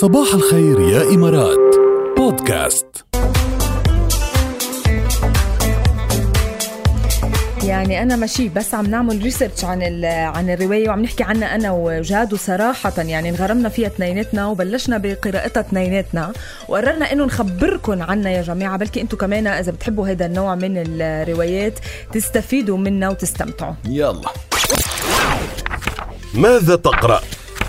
صباح الخير يا إمارات. بودكاست. يعني أنا ماشي بس عم نعمل ريسيرش عن ال- عن الرواية وعم نحكي عنها أنا وجاد. وصراحة يعني انغرمنا فيها اثنيناتنا وبلشنا بقراءتها اثنيناتنا وقررنا إنه نخبركم عنها يا جماعة بلكي أنتم كمان إذا بتحبوا هذا النوع من الروايات تستفيدوا منها وتستمتعوا. يلا. ماذا تقرأ؟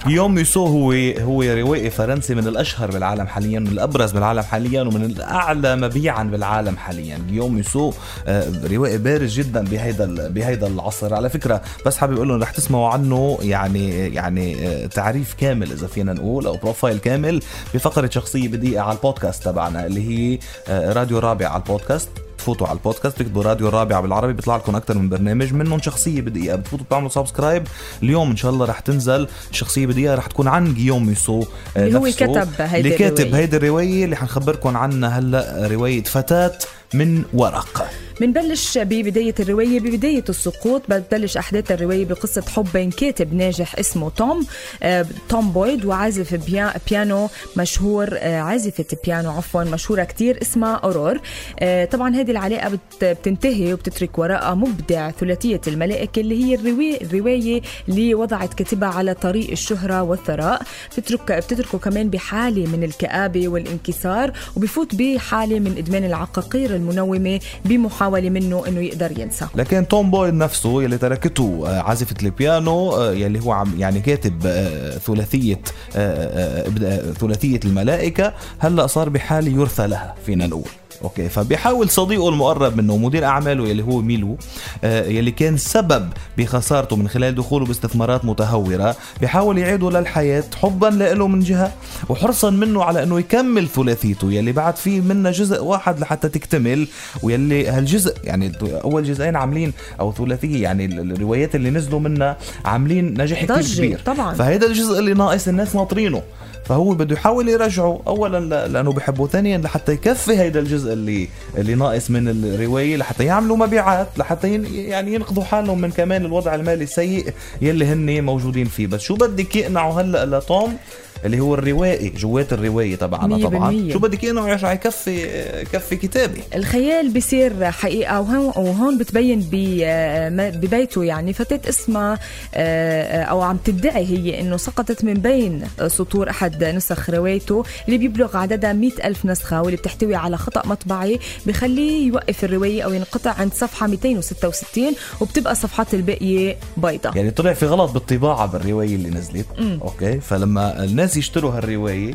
غيوم ميسو هو هو روائي فرنسي من الأشهر بالعالم حاليا من الأبرز بالعالم حاليا ومن الأعلى مبيعا بالعالم حاليا. غيوم ميسو آه، روائي بارز جدا بهيدا بهيدا العصر. على فكرة بس حابب أقول لهم رح تسمعوا عنه يعني يعني آه، تعريف كامل إذا فينا نقول أو profile كامل بفقرة شخصية بدقيقه على البودكاست تبعنا اللي هي آه، راديو الرابعة على البودكاست. تفوتوا على البودكاست تكتبوا راديو الرابعة بالعربي بيطلع لكم أكثر من برنامج منهم شخصية بدقيقة بتفوتوا بتعملوا subscribe اليوم إن شاء الله رح تنزل شخصية بدقيقة رح تكون عن جيوم ميسو آه، اللي هو كتب هيدي اللي كاتب. هيدي الرواية اللي حنخبركم عنها هلا رواية فتاة من ورق. بنبلش ببداية الرواية ببداية السقوط بتبلش أحداث الرواية بقصة حب بين كاتب ناجح اسمه توم آه، توم بويد وعازف بيا- بيانو مشهور آه، عازفة بيانو عفوا مشهورة كتير اسمها أورور. آه، طبعا هذه العلاقة بت- بتنتهي وبتترك وراءها مبدع ثلاثية الملائكة اللي هي الرواية, الرواية اللي وضعت كاتبها على طريق الشهرة والثراء. بتترك بتتركه كمان بحالة من الكآبة والانكسار وبفوت بحالة من إدمان العقاقير المنومة بمحاولة منه إنه يقدر ينسى. لكن توم بويد نفسه يلي تركته آه، عازفة البيانو آه، يلي هو عم يعني كاتب آه، ثلاثية ثلاثية الملائكة هلأ صار بحال يرثى لها فينا نقول. okay فبيحاول صديقه المقرب منه مدير أعماله يلي هو ميلو آه، يلي كان سبب بخسارته من خلال دخوله باستثمارات متهورة بيحاول يعيده للحياة حبا له من جهة وحرصا منه على إنه يكمل ثلاثيته يلي بعد فيه منها جزء واحد لحتى تكتمل ويلي هالجزء يعني أول جزئين عاملين أو ثلاثية يعني ال- الروايات اللي نزلوا منها عاملين نجاح كبير طبعاً. فهيدا الجزء اللي ناقص الناس ناطرينه فهو بده يحاول يرجعه. اولا لأنه بحبه. ثانيا لحتى يكفي هيدا الجزء اللي اللي ناقص من الرواية لحتى يعملوا مبيعات لحتى يعني ينقذوا حالهم من كمان الوضع المالي السيء يلي هن موجودين فيه. بس شو بدك يقنعوا هلأ لتوم؟ اللي هو الروائي جوات الروايه تبعنا طبعا. شو بدك يقنعوا عشان يكفي يكفي كتابي. الخيال بصير حقيقة وهون, وهون بتبين ببيته يعني. فتاة اسمها آه، أو عم تدعي هي أنه سقطت من بين سطور أحد نسخ روايته اللي بيبلغ عددها مئة ألف نسخة واللي بتحتوي على خطأ مطبعي بخليه يوقف الرواية أو ينقطع عند صفحة 266 وبتبقى الصفحات الباقية بيضة. يعني طلع في غلط بالطباعة بالروايه اللي نزلت. okay؟ فلما الناس يشتروا هالرواية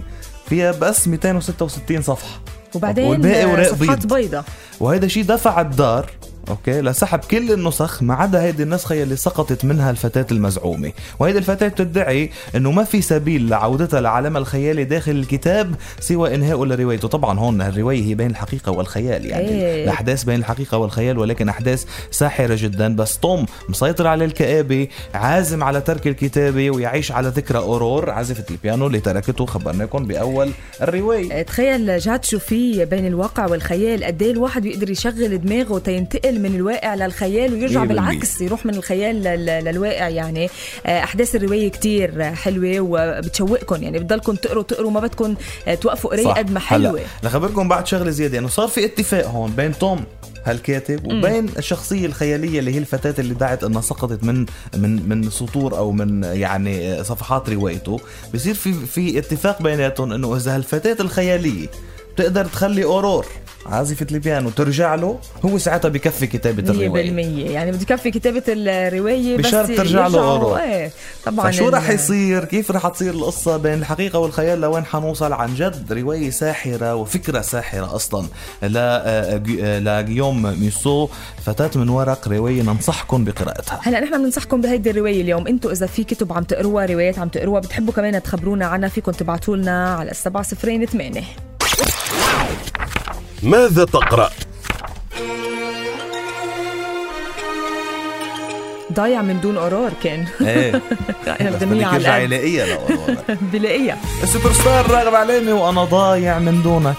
فيها بس 266 صفحة. وبعدين والباقي صفحات بيض. بيضة وهذا شيء دفع الدار. okay؟ لسحب كل النسخ ما عدا هيدي النسخة اللي سقطت منها الفتاة المزعومة. وهيدي الفتاة بتدعي إنه ما في سبيل لعودتها لعالمها الخيالي داخل الكتاب سوى انهائه لروايته طبعا هون الرواية هي بين الحقيقة والخيال يعني إيه. الأحداث بين الحقيقة والخيال ولكن أحداث ساحرة جدا. بس توم مسيطر على الكآبة عازم على ترك الكتابة ويعيش على ذكرى أورور. عازفة البيانو اللي تركته خبرناكم بأول الرواية. تخيل جاد شو في بين الواقع والخيال؟ قد إيه الواحد بيقدر يشغل دماغه تينتقل من الواقع للخيال ويرجع. بالعكس يروح من الخيال لل- للواقع يعني. آه، أحداث الرواية كتير حلوة وبتشوقكم يعني. بتضلكم تقروا تقروا ما بدكم آه، توقفوا قرايه قد ما حلوة. لخبركم بعد شغلة زيادة إنه صار في اتفاق هون بين توم هالكاتب وبين الشخصية الخيالية اللي هي الفتاة اللي دعت إنها سقطت من من من سطور أو من يعني صفحات روايته. بصير في في اتفاق بيناتهم إنه إذا هالفتاة الخيالية بتقدر تخلي أورور عازفة البيانو ترجع له؟ هو ساعتها بكفي كتابة 100% الرواية يعني بده يكفي كتابة الرواية بس بشرط ترجع له أورو. إيه طبعا فشو ال- رح يصير؟ كيف رح تصير القصة بين الحقيقة والخيال؟ لوين حنوصل؟ عن جد رواية ساحرة وفكرة ساحرة أصلا. لا لجيوم ميسو فتاة من ورق رواية ننصحكم بقراءتها. هلا نحن بننصحكم بهيدي الرواية اليوم. أنتم إذا في كتب عم تقروها روايات عم تقروها بتحبوا كمان تخبرونا عنها فيكم تبعتوا لنا على السبعة صفرين ثمانية. ماذا تقرأ؟ ضايع من دون قرار كان. إيه. بدنا على. يلاقيها لأورور بلاقيها ال super star راغب علامة وأنا ضايع من دونك.